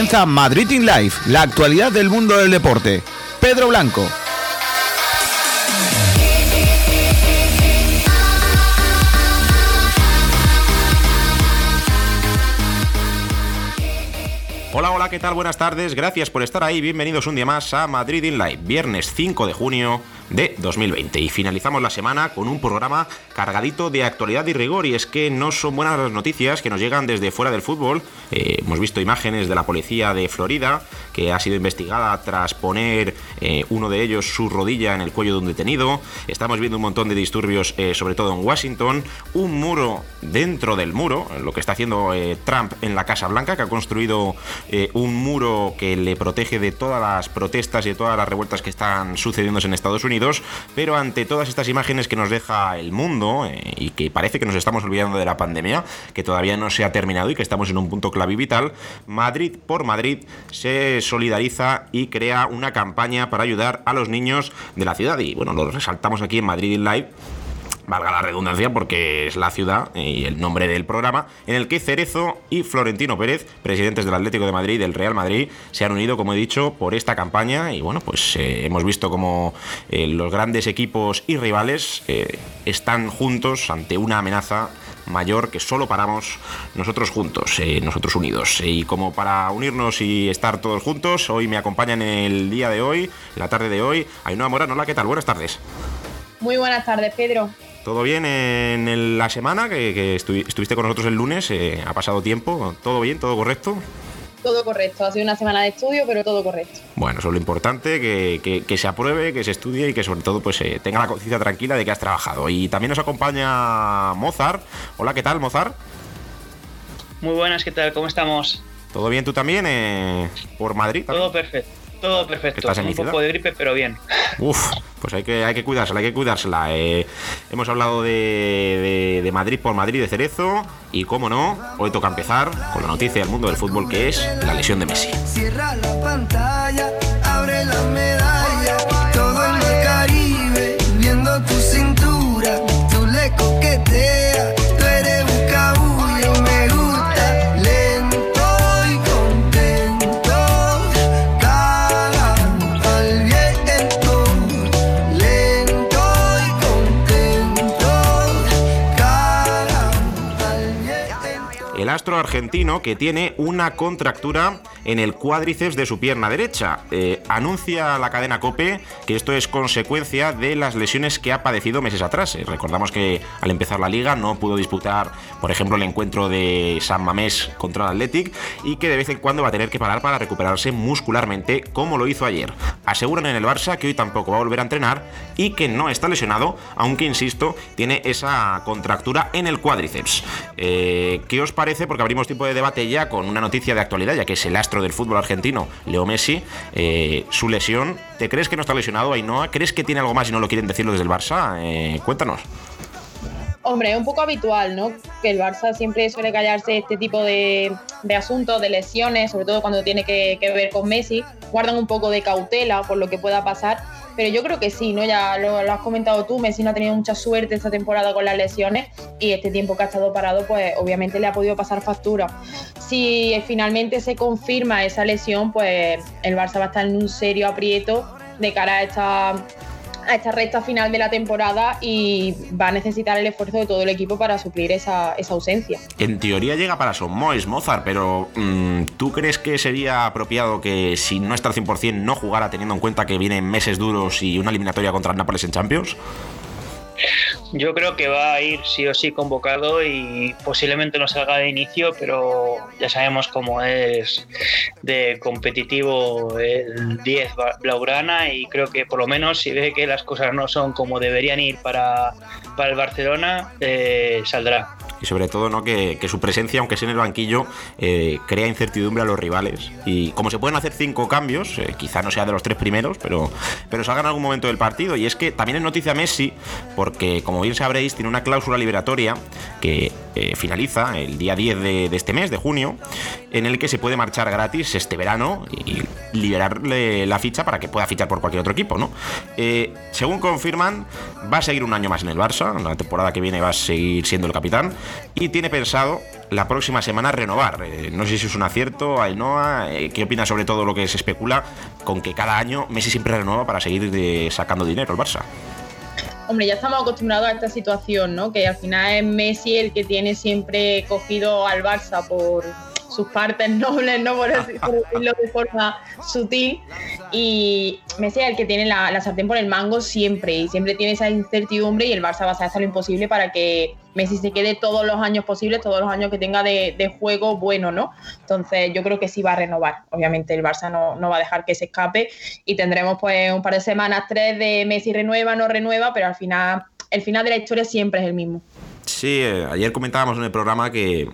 comienza Madrid in Life, la actualidad del mundo del deporte. Pedro Blanco. Hola, hola, ¿qué tal? Buenas tardes, gracias por estar ahí, bienvenidos un día más a Madrid in Live, viernes 5 de junio de 2020. Y finalizamos la semana con un programa cargadito de actualidad y rigor, y es que no son buenas las noticias que nos llegan desde fuera del fútbol. Eh, hemos visto imágenes de la policía de Florida, ha sido investigada tras poner eh, uno de ellos su rodilla en el cuello de un detenido. Estamos viendo un montón de disturbios, eh, sobre todo en Washington. Un muro dentro del muro, lo que está haciendo Trump en la Casa Blanca, que ha construido eh, un muro que le protege de todas las protestas y de todas las revueltas que están sucediendo en Estados Unidos, pero ante todas estas imágenes que nos deja el mundo eh, y que parece que nos estamos olvidando de la pandemia, que todavía no se ha terminado y que estamos en un punto clave vital, Madrid por Madrid se solidariza y crea una campaña para ayudar a los niños de la ciudad. Y bueno, lo resaltamos aquí en Madrid Live valga la redundancia porque es la ciudad y el nombre del programa, en el que Cerezo y Florentino Pérez, presidentes del Atlético de Madrid y del Real Madrid, se han unido, como he dicho, por esta campaña. Y bueno, pues eh, hemos visto como eh, los grandes equipos y rivales eh, están juntos ante una amenaza mayor que solo paramos nosotros juntos, nosotros unidos. Y como para unirnos y estar todos juntos, hoy me acompañan en el día de hoy, la tarde de hoy, Ainhoa Morán. Hola, ¿qué tal? Buenas tardes. Muy buenas tardes, Pedro. ¿Todo bien en la semana? Que, estuviste con nosotros el lunes, eh, ha pasado tiempo, ¿todo bien? ¿Todo correcto? Todo correcto, ha sido una semana de estudio, pero todo correcto. Bueno, eso es lo importante, que, se apruebe, que se estudie y que sobre todo pues eh, tenga la conciencia tranquila de que has trabajado. Y también nos acompaña Mozart. Hola, ¿qué tal, Mozart? Muy buenas, ¿qué tal? ¿Cómo estamos? ¿Todo bien tú también eh, por Madrid? Todo perfecto. Todo perfecto. un poco de gripe, pero bien. Uf, pues hay que, hay que cuidársela, hay que cuidársela. Eh, hemos hablado de, de, Madrid por Madrid, de Cerezo, y cómo no, hoy toca empezar con la noticia del mundo del fútbol que es la lesión de Messi. Cierra la pantalla, abre la medalla, astro argentino que tiene una contractura en el cuádriceps de su pierna derecha. Eh, anuncia la cadena Cope que esto es consecuencia de las lesiones que ha padecido meses atrás. Eh, recordamos que al empezar la liga no pudo disputar, por ejemplo, el encuentro de San Mamés contra el Athletic y que de vez en cuando va a tener que parar para recuperarse muscularmente como lo hizo ayer. Aseguran en el Barça que hoy tampoco va a volver a entrenar y que no está lesionado, aunque insisto, tiene esa contractura en el cuádriceps. Eh, ¿Qué os parece? Porque abrimos tiempo de debate ya con una noticia de actualidad, ya que es el astro del fútbol argentino, Leo Messi, eh, su lesión. ¿Te crees que no está lesionado, Ainhoa? ¿Crees que tiene algo más y no lo quieren decirlo desde el Barça? Eh, cuéntanos. Hombre, es un poco habitual, ¿no? Que el Barça siempre suele callarse este tipo de, asuntos, de lesiones, sobre todo cuando tiene que, que, ver con Messi. Guardan un poco de cautela por lo que pueda pasar pero yo creo que sí, ¿no? Ya lo, has comentado tú, Messi no ha tenido mucha suerte esta temporada con las lesiones y este tiempo que ha estado parado, pues obviamente le ha podido pasar factura. Si finalmente se confirma esa lesión, pues el Barça va a estar en un serio aprieto de cara a esta a esta recta final de la temporada y va a necesitar el esfuerzo de todo el equipo para suplir esa, ausencia. En teoría llega para Son Mois, Mozart, pero mm, ¿tú crees que sería apropiado que si no está al 100% no jugara teniendo en cuenta que vienen meses duros y una eliminatoria contra el Nápoles en Champions? Yo creo que va a ir sí o sí convocado y posiblemente no salga de inicio, pero ya sabemos cómo es de competitivo el 10 Blaugrana y creo que por lo menos si ve que las cosas no son como deberían ir para, para el Barcelona, eh, saldrá y sobre todo ¿no? que, su presencia, aunque sea en el banquillo, eh, crea incertidumbre a los rivales. Y como se pueden hacer cinco cambios, eh, quizá no sea de los tres primeros, pero, pero salga en algún momento del partido. Y es que también es noticia Messi, porque como bien sabréis, tiene una cláusula liberatoria que eh, finaliza el día 10 de, este mes, de junio, en el que se puede marchar gratis este verano y liberarle la ficha para que pueda fichar por cualquier otro equipo, ¿no? Eh, según confirman, va a seguir un año más en el Barça, la temporada que viene va a seguir siendo el capitán y tiene pensado la próxima semana renovar. Eh, no sé si es un acierto, Ainhoa, ¿qué opinas sobre todo lo que se especula con que cada año Messi siempre renueva para seguir sacando dinero al Barça? hombre, ya estamos acostumbrados a esta situación, ¿no? Que al final es Messi el que tiene siempre cogido al Barça por sus partes nobles, ¿no? Por, decirlo de forma sutil. Y Messi es el que tiene la, sartén por el mango siempre y siempre tiene esa incertidumbre y el Barça va a hacer lo imposible para que Messi se quede todos los años posibles, todos los años que tenga de, juego bueno, ¿no? Entonces yo creo que sí va a renovar. Obviamente el Barça no, no va a dejar que se escape y tendremos pues un par de semanas, tres de Messi renueva, no renueva, pero al final el final de la historia siempre es el mismo. Sí, eh, ayer comentábamos en el programa que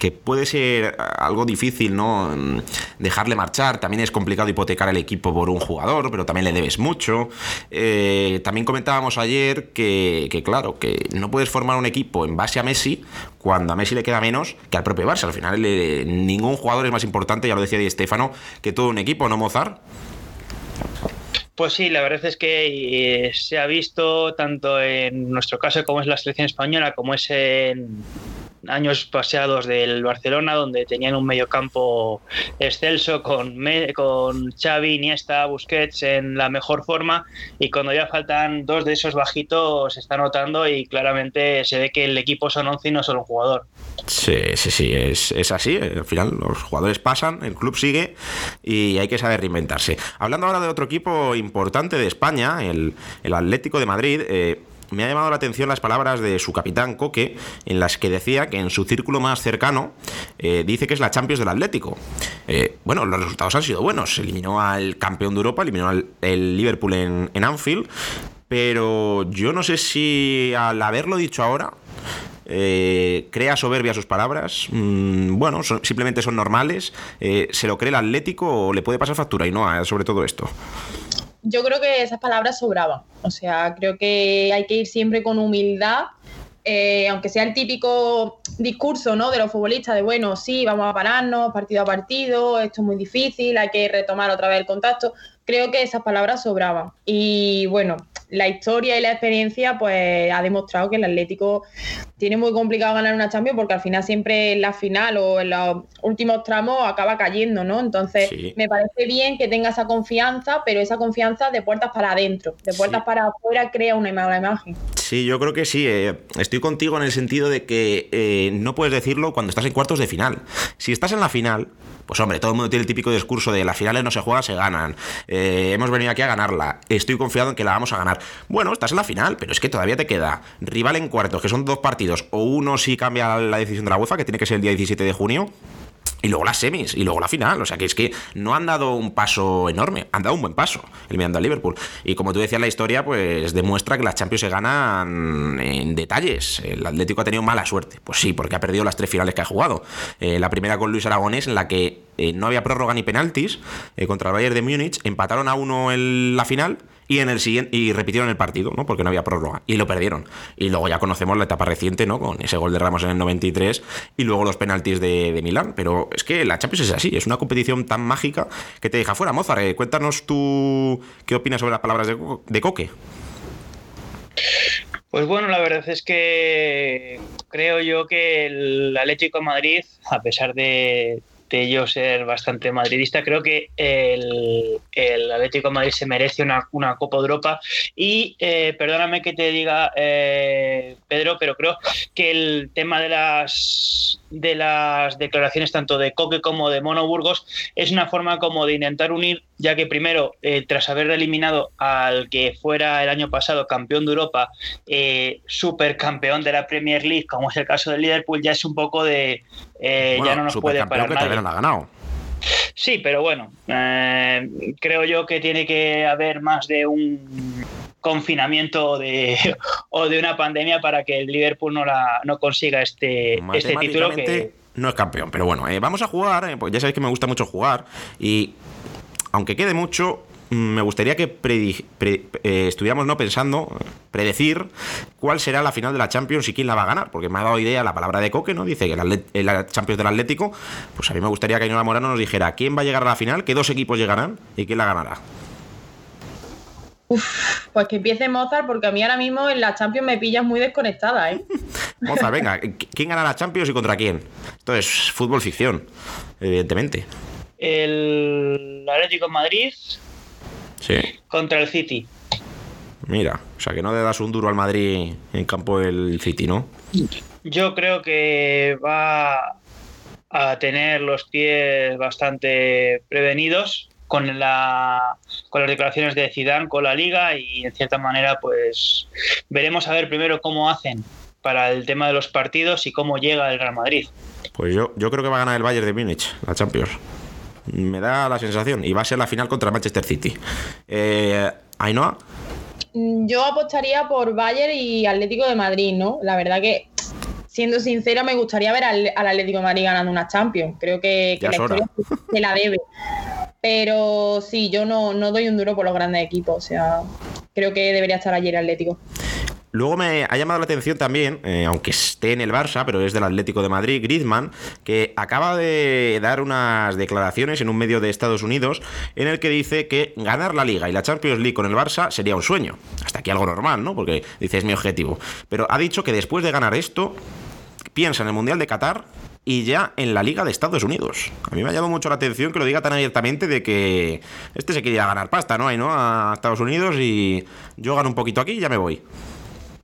que puede ser algo difícil, ¿no? Mm, dejarle marchar, también es complicado hipotecar el equipo por un jugador, pero también le debes mucho. Eh, también comentábamos ayer que, claro, que no puedes formar un equipo en base a Messi cuando a Messi le queda menos que al propio Barça. Al final, ningún jugador es más importante, ya lo decía Di Stefano, que todo un equipo, ¿no, Mozart? Pues sí, la verdad es que eh, se ha visto tanto en nuestro caso como es la selección española, como es en, años paseados del Barcelona, donde tenían un mediocampo excelso con, con Xavi, Iniesta, Busquets en la mejor forma y cuando ya faltan dos de esos bajitos se está notando y claramente se ve que el equipo son 11 y no solo un jugador. Sí, sí, sí, es, es así. Al final los jugadores pasan, el club sigue y hay que saber reinventarse. Hablando ahora de otro equipo importante de España, el, el Atlético de Madrid, eh, me ha llamado la atención las palabras de su capitán Coque, en las que decía que en su círculo más cercano eh, dice que es la Champions del Atlético. Eh, bueno, los resultados han sido buenos. Eliminó al campeón de Europa, eliminó al Liverpool en, Anfield, pero yo no sé si al haberlo dicho ahora eh, crea soberbia sus palabras. Mm, bueno, simplemente son normales. ¿Se lo cree el Atlético o le puede pasar factura y no sobre todo esto? Yo creo que esas palabras sobraban. O sea, creo que hay que ir siempre con humildad. Eh, aunque sea el típico discurso ¿no? de los futbolistas de bueno, sí, vamos a pararnos partido a partido, esto es muy difícil, hay que retomar otra vez el contacto. Creo que esas palabras sobraban. Y bueno, la historia y la experiencia pues ha demostrado que el Atlético tiene muy complicado ganar una Champions porque al final siempre en la final o en los últimos tramos acaba cayendo, ¿no? Entonces me parece bien que tenga esa confianza, pero esa confianza de puertas para adentro, de puertas para afuera crea una mala imagen. Sí, yo creo que sí. Eh, estoy contigo en el sentido de que eh, no puedes decirlo cuando estás en cuartos de final. Si estás en la final, pues hombre, todo el mundo tiene el típico discurso de las finales no se juegan, se ganan. Eh, hemos venido aquí a ganarla. Estoy confiado en que la vamos a ganar. Bueno, estás en la final, pero es que todavía te queda rival en cuartos, que son dos partidos, o uno si cambia la decisión de la UEFA, que tiene que ser el día 17 de junio, y luego las semis, y luego la final. O sea que es que no han dado un paso enorme, han dado un buen paso eliminando al Liverpool. Y como tú decías, la historia pues demuestra que las Champions se ganan en detalles. El Atlético ha tenido mala suerte. Pues sí, porque ha perdido las tres finales que ha jugado. Eh, la primera con Luis Aragonés, en la que eh, no había prórroga ni penaltis eh, contra el Bayern de Múnich. Empataron a uno en la final y en el siguiente y repitieron el partido, ¿no? Porque no había prórroga y lo perdieron. Y luego ya conocemos la etapa reciente, ¿no? Con ese gol de Ramos en el 93 y luego los penaltis de, de Milán. Pero es que la Champions es así, es una competición tan mágica que te deja fuera. Mozart, eh, cuéntanos tú qué opinas sobre las palabras de, de Coque. Pues bueno, la verdad es que creo yo que el Atlético de Madrid, a pesar de, yo ser bastante madridista, creo que el, el Atlético de Madrid se merece una, una Copa Europa. Y eh, perdóname que te diga, eh, Pedro, pero creo que el tema de las, de las declaraciones tanto de Coque como de Mono Burgos es una forma como de intentar unir, ya que primero, eh, tras haber eliminado al que fuera el año pasado campeón de Europa, supercampeón de la Premier League, como es el caso del Liverpool, ya es un poco de ya no nos puede parar. Que nadie. ha ganado. Sí, pero bueno, eh, creo yo que tiene que haber más de un confinamiento de, o de una pandemia para que el Liverpool no, la, no consiga este, este título. Que... No es campeón, pero bueno, eh, vamos a jugar, eh, ya sabéis que me gusta mucho jugar y aunque quede mucho, mm, me gustaría que eh, estuviéramos no pensando, predecir cuál será la final de la Champions y quién la va a ganar, porque me ha dado idea la palabra de Coque, ¿no? Dice que la Champions del Atlético, pues a mí me gustaría que Ainhoa Morano nos dijera quién va a llegar a la final, qué dos equipos llegarán y quién la ganará. Uf, pues que empiece Mozart, porque a mí ahora mismo en la Champions me pillas muy desconectada, ¿eh? Mozart, venga, ¿quién gana la Champions y contra quién? Esto es fútbol ficción, evidentemente. El Atlético Madrid sí. contra el City. Mira, o sea que no le das un duro al Madrid en campo del City, ¿no? Yo creo que va a tener los pies bastante prevenidos con la con las declaraciones de Zidane con la liga y en cierta manera pues veremos a ver primero cómo hacen para el tema de los partidos y cómo llega el Real Madrid. Pues yo, yo creo que va a ganar el Bayern de Múnich, la Champions. Me da la sensación. Y va a ser la final contra Manchester City. Eh, Ainhoa. Mm, yo apostaría por Bayern y Atlético de Madrid, ¿no? La verdad que, siendo sincera, me gustaría ver al, Atlético de Madrid ganando una Champions. Creo que, la historia se la debe. Pero sí, yo no, no doy un duro por los grandes equipos. O sea, creo que debería estar ayer el Atlético. Luego me ha llamado la atención también, eh, aunque esté en el Barça, pero es del Atlético de Madrid, Griezmann, que acaba de dar unas declaraciones en un medio de Estados Unidos en el que dice que ganar la Liga y la Champions League con el Barça sería un sueño. Hasta aquí algo normal, ¿no? Porque dice es mi objetivo. Pero ha dicho que después de ganar esto, piensa en el Mundial de Qatar y ya en la Liga de Estados Unidos. A mí me ha llamado mucho la atención que lo diga tan abiertamente de que este se quería ganar pasta, ¿no? Hay, ¿no? A Estados Unidos y yo gano un poquito aquí y ya me voy.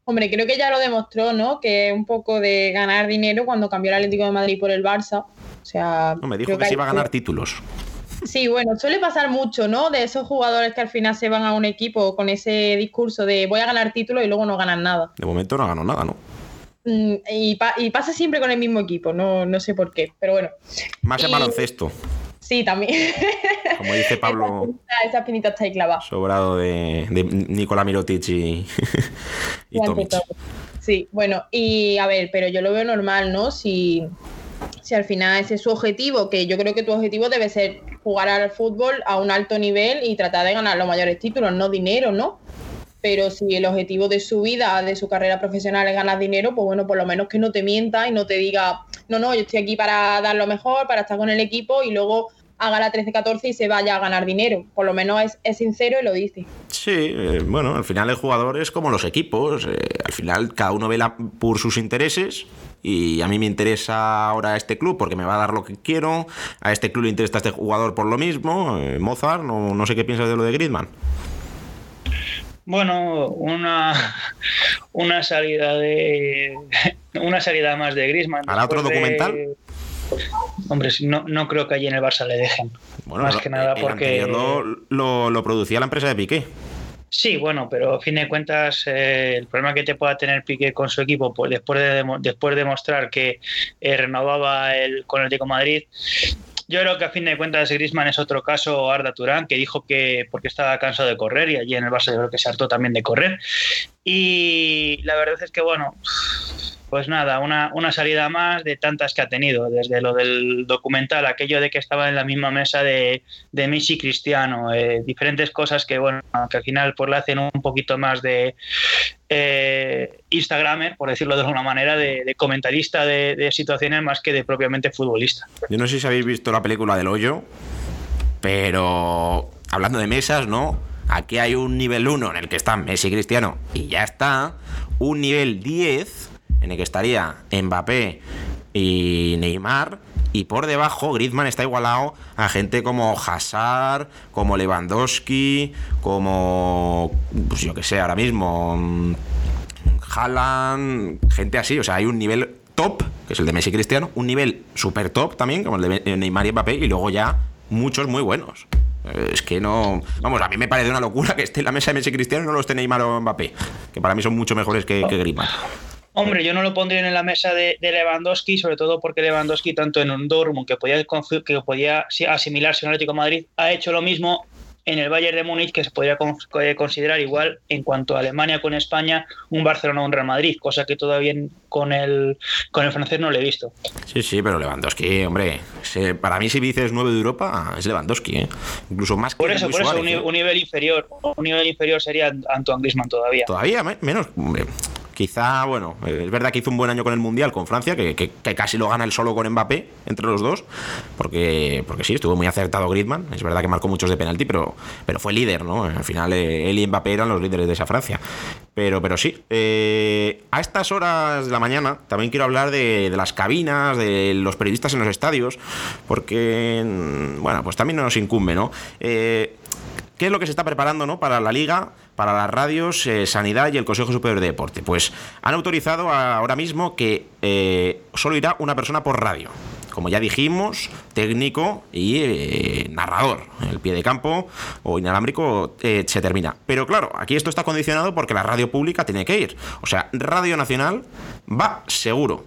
Hombre, creo que ya lo demostró, ¿no? Que un poco de ganar dinero cuando cambió el Atlético de Madrid por el Barça. O sea. No, me dijo que, se iba a ganar títulos. Sí, bueno, suele pasar mucho, ¿no? De esos jugadores que al final se van a un equipo con ese discurso de voy a ganar títulos y luego no ganan nada. De momento no ganó nada, ¿no? Mm, y, pasa siempre con el mismo equipo, no, no sé por qué, pero bueno. Más en baloncesto. Sí, también. Como dice Pablo. Esa pinita está ahí clavada. Sobrado de, de Nicolás Mirotic y, y Sí, bueno, y a ver, pero yo lo veo normal, ¿no? Si, si al final ese es su objetivo, que yo creo que tu objetivo debe ser jugar al fútbol a un alto nivel y tratar de ganar los mayores títulos, no dinero, ¿no? Pero si el objetivo de su vida, de su carrera profesional es ganar dinero, pues bueno, por lo menos que no te mienta y no te diga, no, no, yo estoy aquí para dar lo mejor, para estar con el equipo y luego haga la 13-14 y se vaya a ganar dinero. Por lo menos es, sincero y lo dice. Sí, eh, bueno, al final el jugador es como los equipos. Eh, al final cada uno vela por sus intereses. Y a mí me interesa ahora este club porque me va a dar lo que quiero. A este club le interesa este jugador por lo mismo. Eh, Mozart, no, no sé qué piensas de lo de Griezmann. Bueno, una, una salida de una salida más de Griezmann. ¿Hará otro documental? Hombre, no, no creo que allí en el Barça le dejen. Bueno, más que nada porque. Lo, lo, producía la empresa de Piqué. Sí, bueno, pero a fin de cuentas, eh, el problema que te pueda tener Piqué con su equipo, pues después de, después de mostrar que eh, renovaba el, con el Tico Madrid, yo creo que a fin de cuentas Grisman es otro caso Arda Turán, que dijo que porque estaba cansado de correr y allí en el Barça yo creo que se hartó también de correr. Y la verdad es que, bueno, pues nada, una, una, salida más de tantas que ha tenido, desde lo del documental, aquello de que estaba en la misma mesa de, de Messi Cristiano, eh, diferentes cosas que, bueno, que al final pues le hacen un poquito más de eh, Instagramer, por decirlo de alguna manera, de, comentarista de, situaciones más que de propiamente futbolista. Yo no sé si habéis visto la película del hoyo, pero hablando de mesas, ¿no? Aquí hay un nivel 1 en el que están Messi Cristiano y ya está. Un nivel 10 en el que estaría Mbappé y Neymar. Y por debajo, Griezmann está igualado a gente como Hazard, como Lewandowski, como. Pues yo que sé, ahora mismo. Mm, Haaland, gente así. O sea, hay un nivel top, que es el de Messi Cristiano, un nivel super top también, como el de Neymar y Mbappé, y luego ya muchos muy buenos. Eh, es que no. Vamos, a mí me parece una locura que esté en la mesa de Messi Cristiano y no lo esté Neymar o Mbappé, que para mí son mucho mejores que, que Griezmann. Hombre, yo no lo pondría en la mesa de, Lewandowski, sobre todo porque Lewandowski, tanto en un Dortmund, que podía, que podía asimilarse a Atlético Madrid, ha hecho lo mismo en el Bayern de Múnich, que se podría eh, considerar igual en cuanto a Alemania con España, un Barcelona o un Real Madrid, cosa que todavía con el, con el francés no le he visto. Sí, sí, pero Lewandowski, hombre, para mí si dices 9 de Europa, es Lewandowski, ¿eh? incluso más que Por eso, por eso, un, un, nivel inferior, un nivel inferior sería Antoine Griezmann todavía. Todavía menos, Quizá, bueno, eh, es verdad que hizo un buen año con el Mundial, con Francia, que, casi lo gana el solo con Mbappé, entre los dos, porque, porque sí, estuvo muy acertado Griezmann, es verdad que marcó muchos de penalti, pero, pero fue líder, ¿no? Al final eh, él y Mbappé eran los líderes de esa Francia. Pero, pero sí, eh, a estas horas de la mañana también quiero hablar de, de, las cabinas, de los periodistas en los estadios, porque, mm, bueno, pues también nos incumbe, ¿no? ¿Qué es lo que se está preparando ¿no? para la liga, para las radios, eh, Sanidad y el Consejo Superior de Deporte? Pues han autorizado ahora mismo que eh, solo irá una persona por radio. Como ya dijimos, técnico y eh, narrador. El pie de campo o inalámbrico se termina. Pero claro, aquí esto está condicionado porque la radio pública tiene que ir. O sea, Radio Nacional va seguro.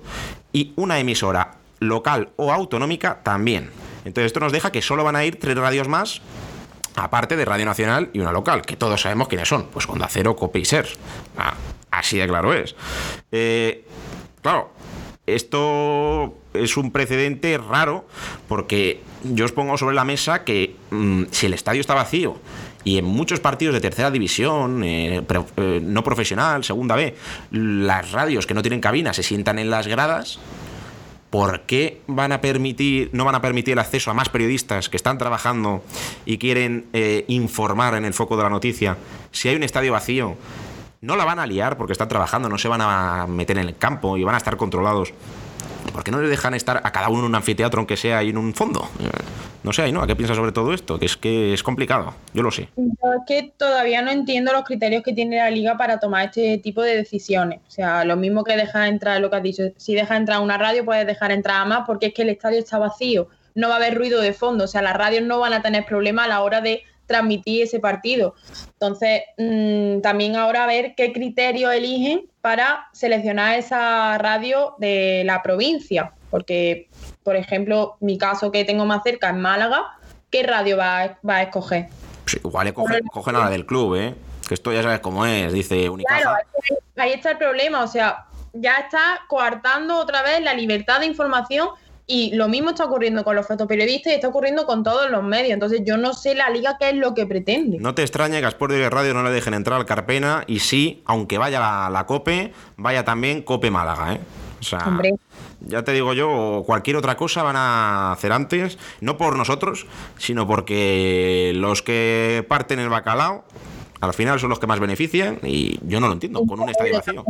Y una emisora local o autonómica también. Entonces esto nos deja que solo van a ir tres radios más aparte de Radio Nacional y una local, que todos sabemos quiénes son, pues Onda Cero, Cope y Ser. Ah, así de claro es. Eh, claro, esto es un precedente raro porque yo os pongo sobre la mesa que mm, si el estadio está vacío y en muchos partidos de tercera división, eh, eh, no profesional, segunda B, las radios que no tienen cabina se sientan en las gradas, ¿por qué van a permitir, no van a permitir el acceso a más periodistas que están trabajando y quieren eh, informar en el foco de la noticia? Si hay un estadio vacío, no la van a liar porque están trabajando, no se van a meter en el campo y van a estar controlados. ¿Por qué no les dejan estar a cada uno en un anfiteatro, aunque sea ahí en un fondo? No sé, ¿no? ¿A qué piensas sobre todo esto? Que es que es complicado, yo lo sé. Es que todavía no entiendo los criterios que tiene la liga para tomar este tipo de decisiones. O sea, lo mismo que dejar entrar, lo que has dicho, si dejas entrar una radio, puedes dejar entrar a más porque es que el estadio está vacío, no va a haber ruido de fondo, o sea, las radios no van a tener problema a la hora de transmitir ese partido. Entonces, mm, también ahora a ver qué criterios eligen para seleccionar esa radio de la provincia, porque, por ejemplo, mi caso que tengo más cerca en Málaga, ¿qué radio va a, escoger? igual cogen, a la del club, ¿eh? Que esto ya sabes cómo es, dice Unicaja. Claro, ahí está el problema, o sea, ya está coartando otra vez la libertad de información y lo mismo está ocurriendo con los fotoperiodistas y está ocurriendo con todos los medios. Entonces yo no sé la liga qué es lo que pretende. No te extrañe que a Sport de Radio no le dejen entrar al Carpena y sí, aunque vaya la, COPE, vaya también COPE Málaga, ¿eh? O sea, ya te digo yo, cualquier otra cosa van a hacer antes, no por nosotros, sino porque los que parten el bacalao al final son los que más benefician y yo no lo entiendo, con un estadio vacío.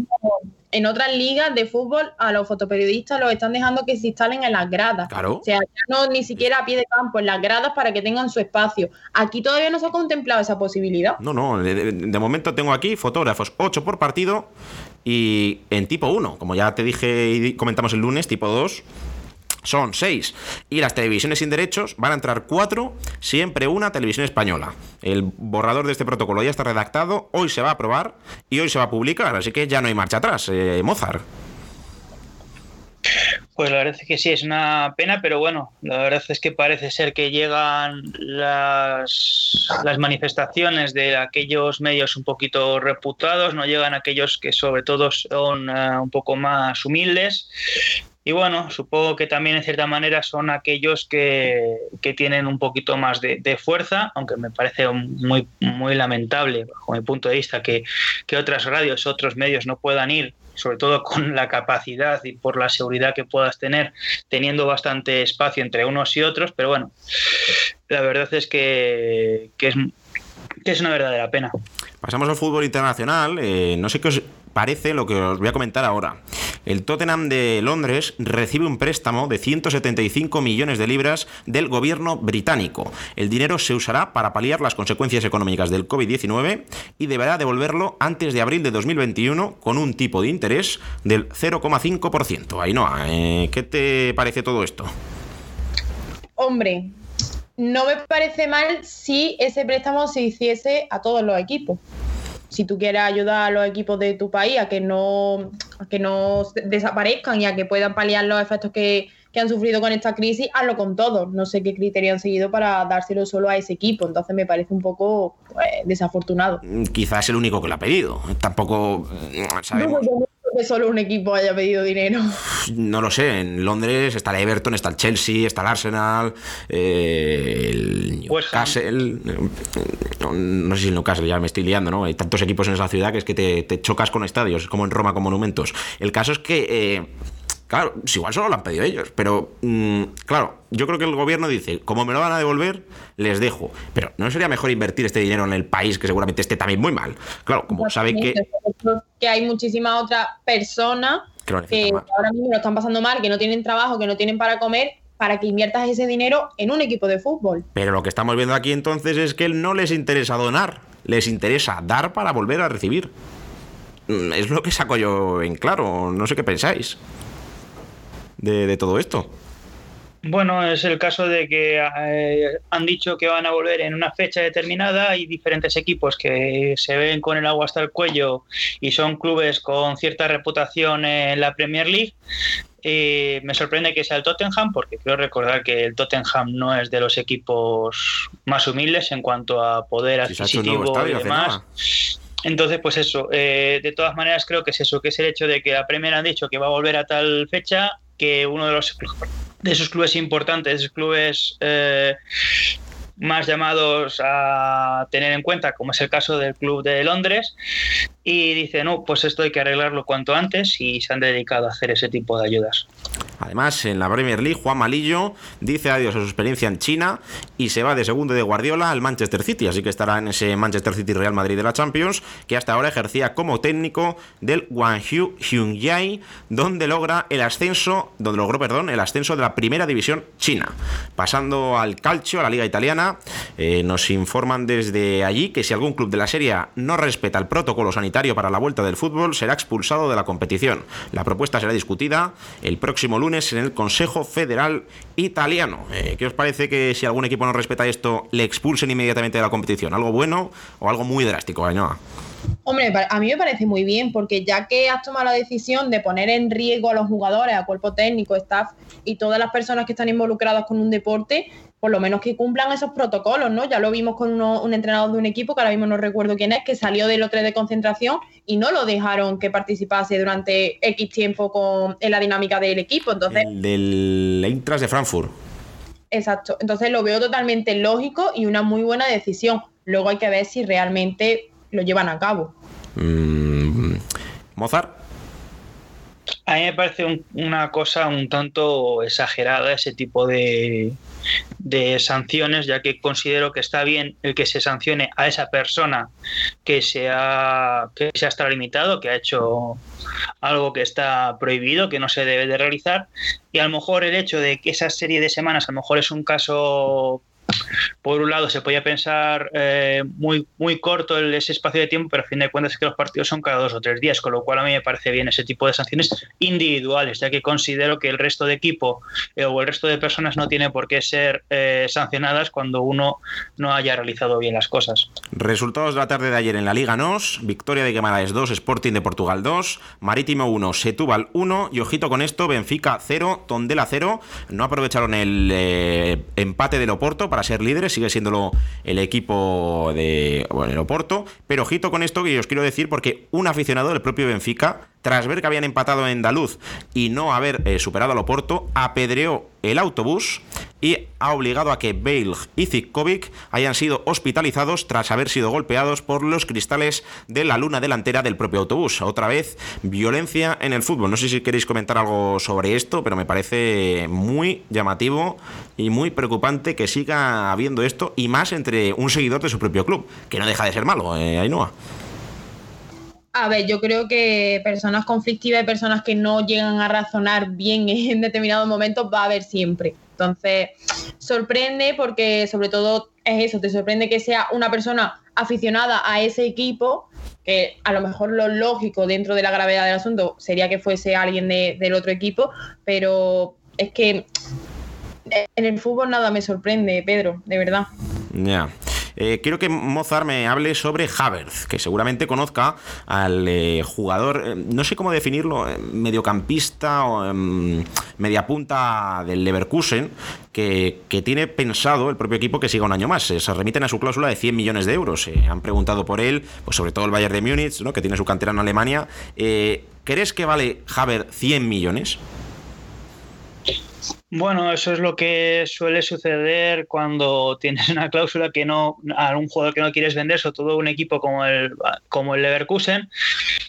En otras ligas de fútbol a los fotoperiodistas los están dejando que se instalen en las gradas. Claro. O sea, ya no ni siquiera a pie de campo, en las gradas para que tengan su espacio. Aquí todavía no se ha contemplado esa posibilidad. No, no, de, de momento tengo aquí fotógrafos, 8 por partido y en tipo 1, como ya te dije y comentamos el lunes, tipo 2 son seis. Y las televisiones sin derechos van a entrar cuatro, siempre una televisión española. El borrador de este protocolo ya está redactado, hoy se va a aprobar y hoy se va a publicar, así que ya no hay marcha atrás. Eh, Mozart. Pues la verdad es que sí, es una pena, pero bueno, la verdad es que parece ser que llegan las, las manifestaciones de aquellos medios un poquito reputados, no llegan aquellos que sobre todo son eh, un poco más humildes y bueno, supongo que también en cierta manera son aquellos que, tienen un poquito más de, fuerza, aunque me parece muy, muy lamentable, bajo mi punto de vista, que, otras radios, otros medios no puedan ir sobre todo con la capacidad y por la seguridad que puedas tener, teniendo bastante espacio entre unos y otros, pero bueno, la verdad es que, es, que es una verdadera pena. Pasamos al fútbol internacional. Eh, no sé qué os parece lo que os voy a comentar ahora. El Tottenham de Londres recibe un préstamo de 175 millones de libras del gobierno británico. El dinero se usará para paliar las consecuencias económicas del COVID-19 y deberá devolverlo antes de abril de 2021 con un tipo de interés del 0,5%. Ainhoa, eh, ¿qué te parece todo esto? Hombre, no me parece mal si ese préstamo se hiciese a todos los equipos si tú quieres ayudar a los equipos de tu país a que no, que no desaparezcan y a que puedan paliar los efectos que, que han sufrido con esta crisis, hazlo con todos. No sé qué criterio han seguido para dárselo solo a ese equipo. Entonces me parece un poco pues, desafortunado. Mm, quizás el único que lo ha pedido. Tampoco mm, sabemos. Que solo un equipo haya pedido dinero. No lo sé. En Londres está el Everton, está el Chelsea, está el Arsenal, eh, el Newcastle. No, sé si el Newcastle, ya me estoy liando, ¿no? Hay tantos equipos en esa ciudad que es que te, chocas con estadios, como en Roma con monumentos. El caso es que. Eh, Claro, igual solo lo han pedido ellos, pero mm, claro, yo creo que el gobierno dice, como me lo van a devolver, les dejo. Pero ¿no sería mejor invertir este dinero en el país que seguramente esté también muy mal? Claro, como sabe que... Que hay muchísimas otras personas que, ahora mismo lo están pasando mal, que no tienen trabajo, que no tienen para comer, para que inviertas ese dinero en un equipo de fútbol. Pero lo que estamos viendo aquí entonces es que no les interesa donar, les interesa dar para volver a recibir. Mm, es lo que saco yo en claro, no sé qué pensáis de, todo esto? Bueno, es el caso de que eh, han dicho que van a volver en una fecha determinada. Hay diferentes equipos que se ven con el agua hasta el cuello y son clubes con cierta reputación en la Premier League. me sorprende que sea el Tottenham, porque quiero recordar que el Tottenham no es de los equipos más humildes en cuanto a poder adquisitivo y demás. Entonces, pues eso, eh, de todas maneras creo que es eso, que es el hecho de que la Premier han dicho que va a volver a tal fecha que uno de los de esos clubes importantes, esos clubes eh, más llamados a tener en cuenta, como es el caso del Club de Londres, y dice, no, pues esto hay que arreglarlo cuanto antes y se han dedicado a hacer ese tipo de ayudas. Además, en la Premier League, Juan Malillo dice adiós a su experiencia en China y se va de segundo de Guardiola al Manchester City, así que estará en ese Manchester City Real Madrid de la Champions, que hasta ahora ejercía como técnico del Guangzhou Hyundai, donde logra el ascenso, donde logró, perdón, el ascenso de la primera división china. Pasando al calcio, a la liga italiana, eh, nos informan desde allí que si algún club de la Serie no respeta el protocolo sanitario para la vuelta del fútbol, será expulsado de la competición. La propuesta será discutida el próximo lunes en el Consejo Federal Italiano. Eh, ¿Qué os parece que si algún equipo no respeta esto, le expulsen inmediatamente de la competición? ¿Algo bueno o algo muy drástico, Añoa? Hombre, a mí me parece muy bien, porque ya que has tomado la decisión de poner en riesgo a los jugadores, a cuerpo técnico, staff y todas las personas que están involucradas con un deporte, por lo menos que cumplan esos protocolos, ¿no? Ya lo vimos con un entrenador de un equipo, que ahora mismo no recuerdo quién es, que salió del otro de concentración y no lo dejaron que participase durante X tiempo con, en la dinámica del equipo. Entonces, el del Intras de Frankfurt. Exacto. Entonces lo veo totalmente lógico y una muy buena decisión. Luego hay que ver si realmente lo llevan a cabo. Mm, Mozart. A mí me parece una cosa un tanto exagerada ese tipo de, de sanciones, ya que considero que está bien el que se sancione a esa persona que se ha, que se ha extralimitado, que ha hecho algo que está prohibido, que no se debe de realizar, y a lo mejor el hecho de que esa serie de semanas a lo mejor es un caso por un lado se podía pensar eh, muy, muy corto ese espacio de tiempo, pero a fin de cuentas es que los partidos son cada dos o tres días, con lo cual a mí me parece bien ese tipo de sanciones individuales, ya que considero que el resto de equipo eh, o el resto de personas no tiene por qué ser eh, sancionadas cuando uno no haya realizado bien las cosas. Resultados de la tarde de ayer en la Liga NOS, victoria de Guimaraes 2, Sporting de Portugal 2, Marítimo 1, Setúbal 1 y ojito con esto, Benfica 0, Tondela 0, no aprovecharon el empate del Oporto para ser líderes, sigue siendo el equipo de bueno, el Oporto, pero ojito con esto que os quiero decir porque un aficionado del propio Benfica tras ver que habían empatado en Daluz y no haber eh, superado al Oporto, apedreó el autobús y ha obligado a que Bale y Zikovic hayan sido hospitalizados tras haber sido golpeados por los cristales de la luna delantera del propio autobús. Otra vez, violencia en el fútbol. No sé si queréis comentar algo sobre esto, pero me parece muy llamativo y muy preocupante que siga habiendo esto y más entre un seguidor de su propio club, que no deja de ser malo, eh, Ainhoa. A ver, yo creo que personas conflictivas y personas que no llegan a razonar bien en determinados momentos va a haber siempre. Entonces, sorprende porque sobre todo es eso, te sorprende que sea una persona aficionada a ese equipo, que a lo mejor lo lógico dentro de la gravedad del asunto sería que fuese alguien del otro equipo, pero es que en el fútbol nada me sorprende, Pedro, de verdad. Ya. Eh, quiero que Mozart me hable sobre Havertz, que seguramente conozca al eh, jugador, eh, no sé cómo definirlo, mediocampista o em, mediapunta del Leverkusen, que, tiene pensado el propio equipo que siga un año más. Se remiten a su cláusula de 100 millones de euros. han preguntado por él, pues sobre todo el Bayern de Múnich, ¿no? que tiene su cantera en Alemania. ¿Crees que vale Havertz 100 millones? Bueno, eso es lo que suele suceder cuando tienes una cláusula que no, a un jugador que no quieres vender, sobre todo un equipo como el, como el Leverkusen,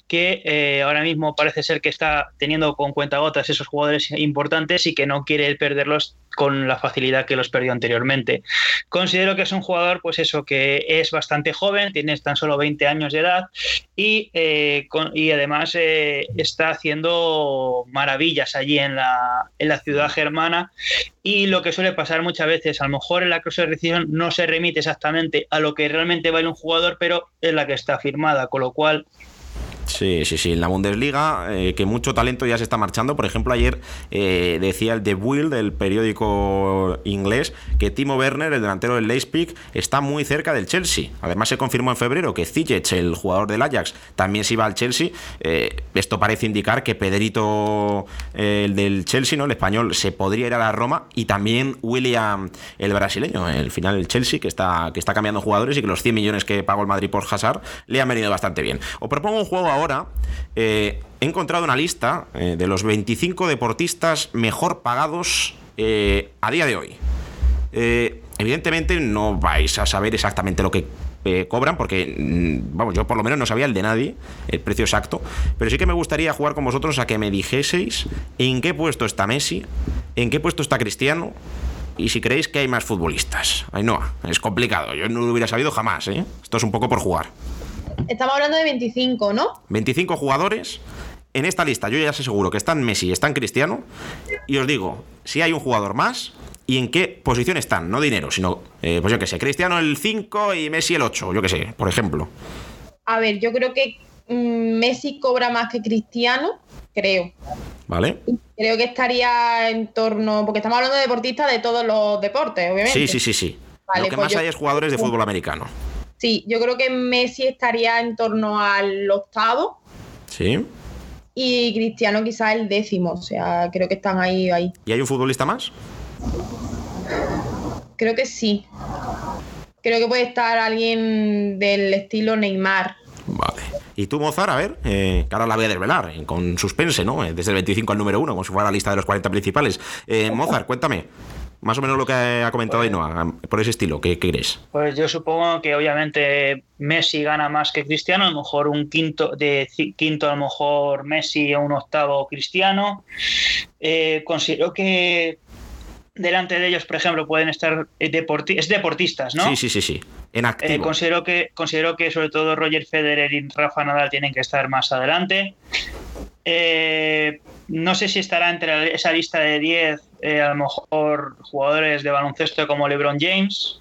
que eh, ahora mismo parece ser que está teniendo con cuentagotas esos jugadores importantes y que no quiere perderlos con la facilidad que los perdió anteriormente. Considero que es un jugador, pues eso, que es bastante joven, tiene tan solo 20 años de edad y, eh, y además eh, está haciendo maravillas allí en la, en la ciudad germana y lo que suele pasar muchas veces, a lo mejor en la cláusula de decisión no se remite exactamente a lo que realmente vale un jugador, pero es la que está firmada, con lo cual Sí, sí, sí. En la Bundesliga, eh, que mucho talento ya se está marchando. Por ejemplo, ayer eh, decía el The Will del periódico inglés que Timo Werner, el delantero del Leipzig, está muy cerca del Chelsea. Además, se confirmó en febrero que Ziyech, el jugador del Ajax, también se iba al Chelsea. Eh, esto parece indicar que Pedrito, el del Chelsea, ¿no? el español, se podría ir a la Roma. Y también William, el brasileño, el final del Chelsea, que está, que está cambiando jugadores y que los 100 millones que pagó el Madrid por Hazard le han venido bastante bien. Os propongo un juego ahora eh, he encontrado una lista eh, de los 25 deportistas mejor pagados eh, a día de hoy. evidentemente no vais a saber exactamente lo que cobran porque, mm, vamos, yo por lo menos no sabía el de nadie, el precio exacto, pero sí que me gustaría jugar con vosotros a que me dijeseis en qué puesto está Messi, en qué puesto está Cristiano y si creéis que hay más futbolistas. Ay, no, es complicado, yo no lo hubiera sabido jamás, Esto es un poco por jugar. Estamos hablando de 25, ¿no? 25 jugadores. En esta lista yo ya sé seguro que están Messi, están Cristiano. Y os digo, si hay un jugador más y en qué posición están, no dinero, sino, eh, pues yo que sé, Cristiano el 5 y Messi el 8, yo que sé, por ejemplo. A ver, yo creo que mm, Messi cobra más que Cristiano, creo. ¿Vale? Creo que estaría en torno, porque estamos hablando de deportistas de todos los deportes, obviamente. Sí, sí, sí, sí. Lo que pues más hay es jugadores de fútbol americano. Sí, yo creo que Messi estaría en torno al octavo. Sí. Y Cristiano quizás el décimo, o sea, creo que están ahí, ahí. ¿Y hay un futbolista más? Creo que sí. Creo que puede estar alguien del estilo Neymar. Vale. Y tú, Mozart, a ver, eh, que ahora la voy a desvelar, eh, con suspense, ¿no? Eh, desde el 25 al número 1, como si fuera la lista de los 40 principales. Eh, Mozart, cuéntame, más o menos lo que ha comentado Ainhoa, por ese estilo, ¿qué, crees? Pues yo supongo que obviamente Messi gana más que Cristiano, a lo mejor un quinto, de quinto a lo mejor Messi o un octavo Cristiano. Eh, considero que delante de ellos, por ejemplo, pueden estar es deportistas, ¿no? Sí, sí, sí, sí. En activo. Eh, considero, que, considero que sobre todo Roger Federer y Rafa Nadal tienen que estar más adelante. Eh, no sé si estará entre esa lista de 10 eh, a lo mejor jugadores de baloncesto como LeBron James.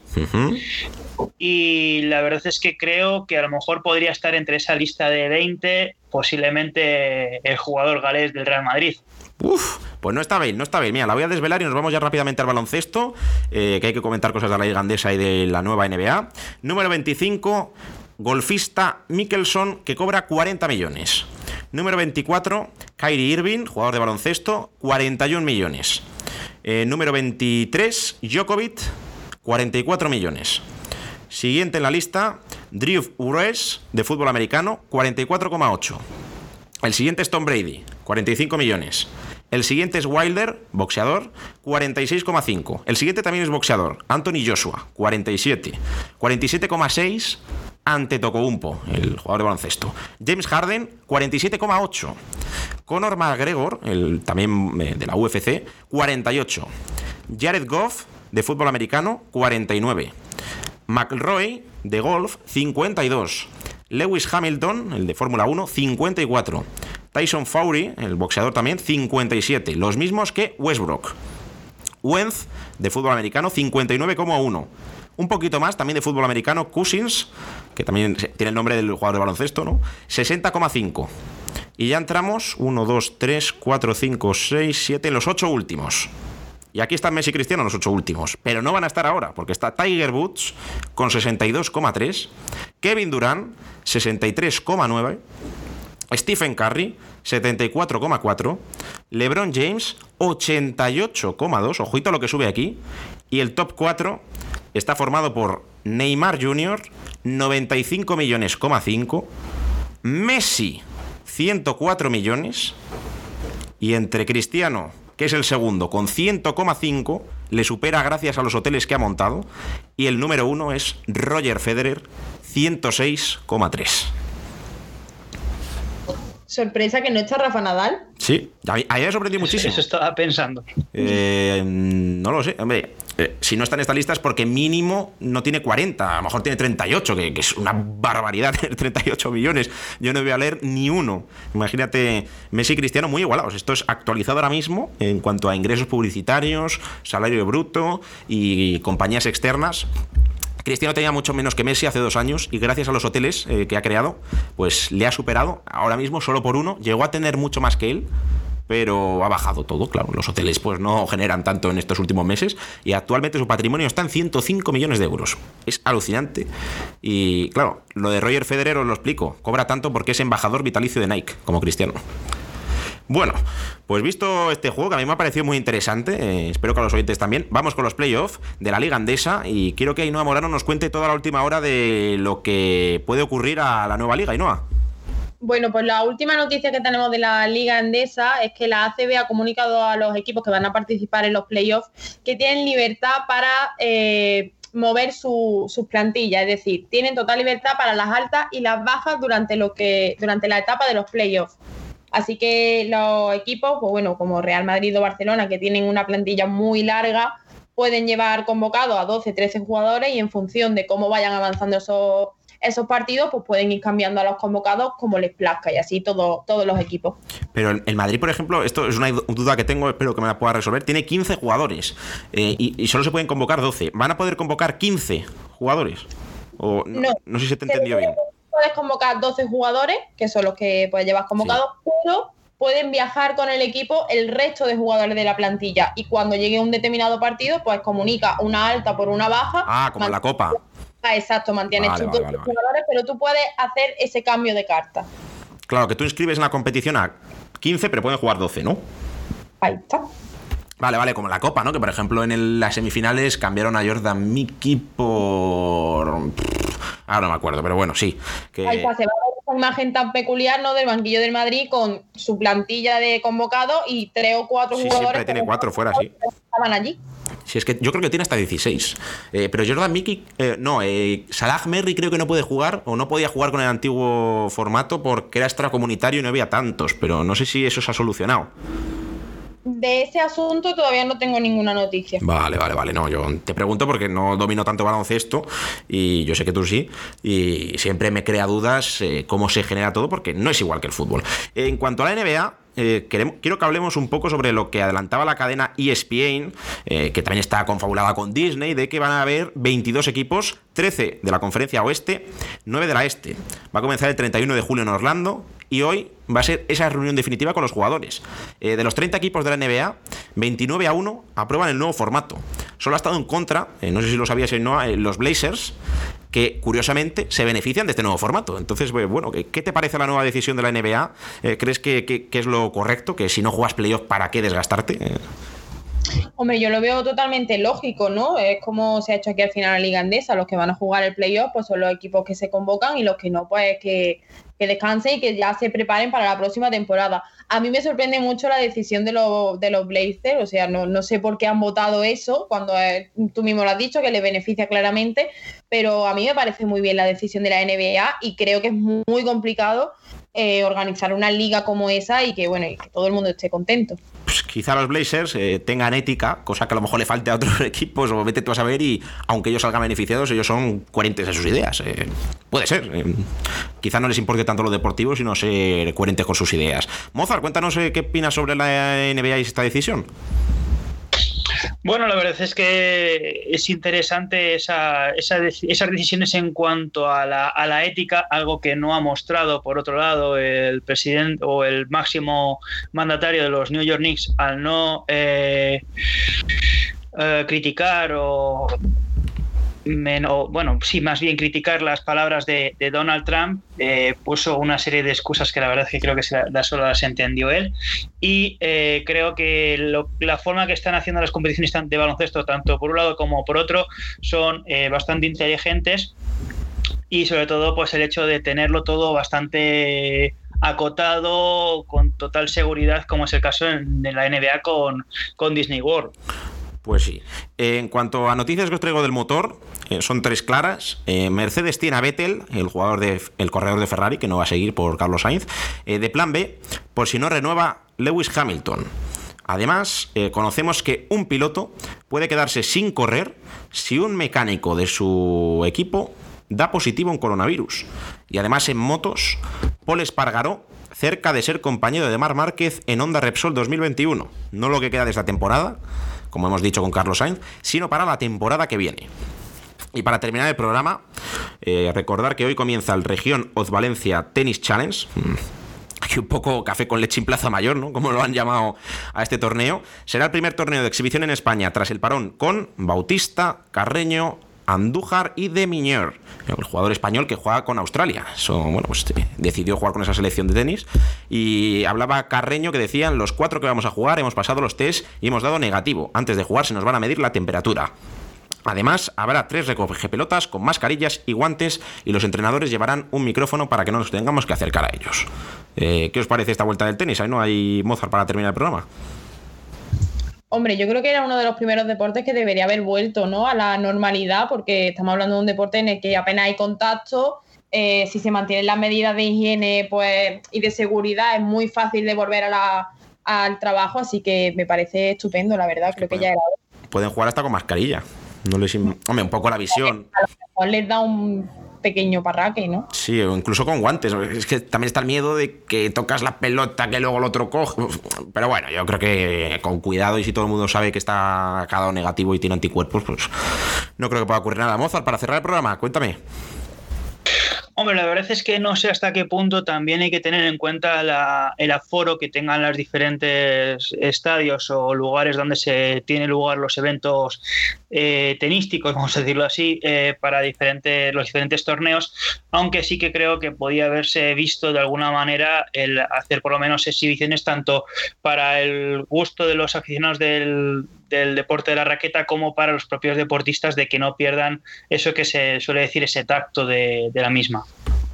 Y la verdad es que creo que a lo mejor podría estar entre esa lista de 20 posiblemente el jugador galés del Real Madrid. Uf, pues no está bien, no está bien. Mira, la voy a desvelar y nos vamos ya rápidamente al baloncesto, eh, que hay que comentar cosas de la liga y de la nueva NBA. Número 25, golfista Mickelson, que cobra 40 millones. Número 24, Kyrie Irving, jugador de baloncesto, 41 millones. Eh, número 23, Djokovic, 44 millones. Siguiente en la lista, Drew Ures, de fútbol americano, 44,8. El siguiente es Tom Brady, 45 millones. El siguiente es Wilder, boxeador, 46,5. El siguiente también es boxeador, Anthony Joshua, 47. 47,6 ante Tocobumpo, el jugador de baloncesto. James Harden, 47,8. Conor McGregor, el, también eh, de la UFC, 48. Jared Goff, de fútbol americano, 49. McRoy, de golf, 52. Lewis Hamilton, el de Fórmula 1, 54. Tyson Fury, el boxeador también, 57. Los mismos que Westbrook. Wentz, de fútbol americano, 59,1 un poquito más también de fútbol americano, Cousins, que también tiene el nombre del jugador de baloncesto, ¿no? 60,5. Y ya entramos 1, 2, 3, 4, 5, 6, 7 en los 8 últimos. Y aquí están Messi y Cristiano, los ocho últimos. Pero no van a estar ahora, porque está Tiger Woods con 62,3, Kevin Durant 63,9, Stephen Curry 74,4, LeBron James 88,2, ojito a lo que sube aquí, y el top 4 está formado por Neymar Jr., 95 millones, 5, Messi, 104 millones, y entre Cristiano, que es el segundo, con 100,5, le supera gracias a los hoteles que ha montado, y el número uno es Roger Federer, 106,3 sorpresa que no está Rafa Nadal. Sí, a mí, me sorprendido muchísimo. Eso estaba pensando. Eh, no lo sé, hombre. Eh, si no está en esta lista es porque mínimo no tiene 40, a lo mejor tiene 38, que, es una barbaridad tener 38 millones. Yo no voy a leer ni uno. Imagínate, Messi y Cristiano muy igualados. Esto es actualizado ahora mismo en cuanto a ingresos publicitarios, salario bruto y compañías externas. Cristiano tenía mucho menos que Messi hace dos años y gracias a los hoteles eh, que ha creado, pues le ha superado ahora mismo solo por uno. Llegó a tener mucho más que él, pero ha bajado todo, claro. Los hoteles pues no generan tanto en estos últimos meses y actualmente su patrimonio está en 105 millones de euros. Es alucinante. Y claro, lo de Roger Federer os lo explico. Cobra tanto porque es embajador vitalicio de Nike, como Cristiano. Bueno, pues visto este juego que a mí me ha parecido muy interesante, eh, espero que a los oyentes también, vamos con los playoffs de la Liga Andesa y quiero que Ainhoa Morano nos cuente toda la última hora de lo que puede ocurrir a la nueva liga. Ainhoa. Bueno, pues la última noticia que tenemos de la Liga Andesa es que la ACB ha comunicado a los equipos que van a participar en los playoffs que tienen libertad para eh, mover sus plantillas, es decir, tienen total libertad para las altas y las bajas durante lo que durante la etapa de los playoffs. Así que los equipos, pues bueno, como Real Madrid o Barcelona, que tienen una plantilla muy larga, pueden llevar convocados a 12, 13 jugadores y en función de cómo vayan avanzando esos, esos partidos, pues pueden ir cambiando a los convocados como les plazca y así todo, todos los equipos. Pero el Madrid, por ejemplo, esto es una duda que tengo, espero que me la pueda resolver, tiene 15 jugadores eh, y, solo se pueden convocar 12. ¿Van a poder convocar 15 jugadores? O, no, no, sé si se te entendió bien puedes convocar 12 jugadores, que son los que pues, llevas convocados, pero pueden viajar con el equipo el resto de jugadores de la plantilla. Y cuando llegue un determinado partido, pues comunica una alta por una baja. Ah, como en la Copa. Ah, exacto, mantienes tus jugadores, pero tú puedes hacer ese cambio de carta. Claro, que tú inscribes en la competición a 15, pero pueden jugar 12, ¿no? Ahí está. Vale, vale, como la Copa, ¿no? Que por ejemplo en las semifinales cambiaron a Jordan Mickey por Ahora no me acuerdo, pero bueno, sí. Que... se va a ver esa imagen tan peculiar, ¿no? Del banquillo del Madrid con su plantilla de convocado y tres o cuatro sí, jugadores. Siempre tiene cuatro fuera, sí. Estaban allí. Sí, es que yo creo que tiene hasta 16. Eh, pero Jordan Mickey, eh, no, eh, Salah Merry creo que no puede jugar o no podía jugar con el antiguo formato porque era extracomunitario y no había tantos, pero no sé si eso se ha solucionado de ese asunto todavía no tengo ninguna noticia. Vale, vale, vale. No, yo te pregunto porque no domino tanto baloncesto y yo sé que tú sí. Y siempre me crea dudas cómo se genera todo porque no es igual que el fútbol. En cuanto a la NBA, eh, quiero que hablemos un poco sobre lo que adelantaba la cadena ESPN, eh, que también está confabulada con Disney, de que van a haber 22 equipos, 13 de la conferencia oeste, 9 de la este. Va a comenzar el 31 de julio en Orlando, y hoy va a ser esa reunión definitiva con los jugadores. Eh, de los 30 equipos de la NBA, 29 a 1 aprueban el nuevo formato. Solo ha estado en contra, no sé si lo sabías, no, los Blazers, que curiosamente se benefician de este nuevo formato. Entonces, bueno, ¿qué te parece la nueva decisión de la NBA? ¿Crees que, es lo correcto? Que si no juegas playoff, ¿para qué desgastarte? Hombre, yo lo veo totalmente lógico, ¿no? Es como se ha hecho aquí al final la Liga Andesa. Los que van a jugar el playoff pues son los equipos que se convocan y los que no, pues que que descansen y que ya se preparen para la próxima temporada. A mí me sorprende mucho la decisión de, de los Blazers, o sea, no, no, sé por qué han votado eso, cuando eh, tú mismo lo has dicho, que les beneficia claramente, pero a mí me parece muy bien la decisión de la NBA y creo que es muy, complicado eh, organizar una liga como esa y que, bueno, y que todo el mundo esté contento. Pues quizá los Blazers eh, tengan ética, cosa que a lo mejor le falte a otros equipos, o vete tú a saber, y aunque ellos salgan beneficiados, ellos son coherentes en sus ideas. puede ser. quizá no les importe tanto lo deportivo, sino ser coherentes con sus ideas. Mozart, cuéntanos qué opinas sobre la NBA y esta decisión. Bueno, la verdad es que es interesante esa, esas decisiones en cuanto a la, ética, algo que no ha mostrado, por otro lado, el presidente o el máximo mandatario de los New York Knicks al no eh, eh, criticar o bueno, sí, más bien criticar las palabras de, Donald Trump, eh, puso una serie de excusas que la verdad es que creo que solo las entendió él. Y eh, creo que la forma que están haciendo las competiciones de baloncesto, tanto por un lado como por otro, son eh, bastante inteligentes. Y sobre todo, pues el hecho de tenerlo todo bastante acotado, con total seguridad, como es el caso en, la NBA con Disney World. Pues sí. En cuanto a noticias que os traigo del motor, eh, son tres claras. Eh, Mercedes tiene a Vettel, el jugador de, el corredor de Ferrari, que no va a seguir por Carlos Sainz, eh, de plan B, por si no renueva Lewis Hamilton. Además, conocemos que un piloto puede quedarse sin correr si un mecánico de su equipo da positivo en coronavirus. Y además en motos, Paul Espargaró cerca de ser compañero de Mar Márquez en Honda Repsol 2021. No lo que queda de esta temporada, como hemos dicho con Carlos Sainz, sino para la temporada que viene. Y para terminar el programa, eh, recordar que hoy comienza el Región Oz Valencia Tennis Challenge. Mm, aquí un poco café con leche en Plaza Mayor, ¿no? Como lo han llamado a este torneo. Será el primer torneo de exhibición en España tras el parón con Bautista, Carreño, Andújar y de Miñer, el jugador español que juega con Australia. pues eh, decidió jugar con esa selección de tenis. Y hablaba Carreño que decían, los cuatro que vamos a jugar hemos pasado los test y hemos dado negativo. Antes de jugar se nos van a medir la temperatura. Además, habrá tres pelotas con mascarillas y guantes y los entrenadores llevarán un micrófono para que no nos tengamos que acercar a ellos. Eh, ¿Qué os parece esta vuelta del tenis? Ahí no hay Mozart para terminar el programa. Hombre, yo creo que era uno de los primeros deportes que debería haber vuelto ¿no? a la normalidad, porque estamos hablando de un deporte en el que apenas hay contacto. Eh, si se mantienen las medidas de higiene pues, y de seguridad, es muy fácil de volver al trabajo, así que me parece estupendo, la verdad. Creo que ya era. Pueden jugar hasta con mascarilla. No les. Hombre, un poco la visión. A lo mejor les da un pequeño parraque, ¿no? Sí, o incluso con guantes. Es que también está el miedo de que tocas la pelota, que luego el otro coge. Pero bueno, yo creo que con cuidado y si todo el mundo sabe que está cada negativo y tiene anticuerpos, pues no creo que pueda ocurrir nada. Mozart, para cerrar el programa, cuéntame. Hombre, la verdad es que no sé hasta qué punto también hay que tener en cuenta el aforo que tengan los diferentes estadios o lugares donde se tienen lugar los eventos eh, tenísticos, vamos a decirlo así, eh, para diferentes, los diferentes torneos, aunque sí que creo que podía haberse visto de alguna manera el hacer por lo menos exhibiciones tanto para el gusto de los aficionados del, del deporte de la raqueta como para los propios deportistas de que no pierdan eso que se suele decir, ese tacto de, la misma.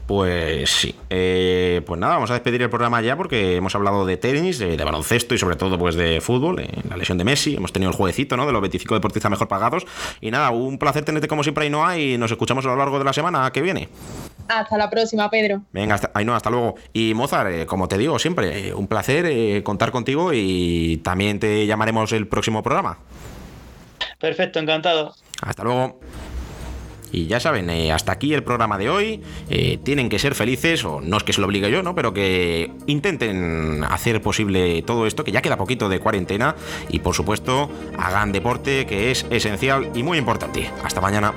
Pues sí. Eh, pues nada, vamos a despedir el programa ya porque hemos hablado de tenis, de, baloncesto y sobre todo pues de fútbol, la lesión de Messi. Hemos tenido el jueguecito, ¿no? De los 25 deportistas mejor pagados. Y nada, un placer tenerte como siempre, Ainhoa, y nos escuchamos a lo largo de la semana que viene. Hasta la próxima, Pedro. Venga, hasta, Ainhoa, hasta luego. Y Mozart, eh, como te digo siempre, eh, un placer contar contigo y también te llamaremos el próximo programa. Perfecto, encantado. Hasta luego. Y ya saben, eh, hasta aquí el programa de hoy. Eh, tienen que ser felices, o no es que se lo obligue yo, ¿no? Pero que intenten hacer posible todo esto, que ya queda poquito de cuarentena. Y por supuesto, hagan deporte, que es esencial y muy importante. Hasta mañana.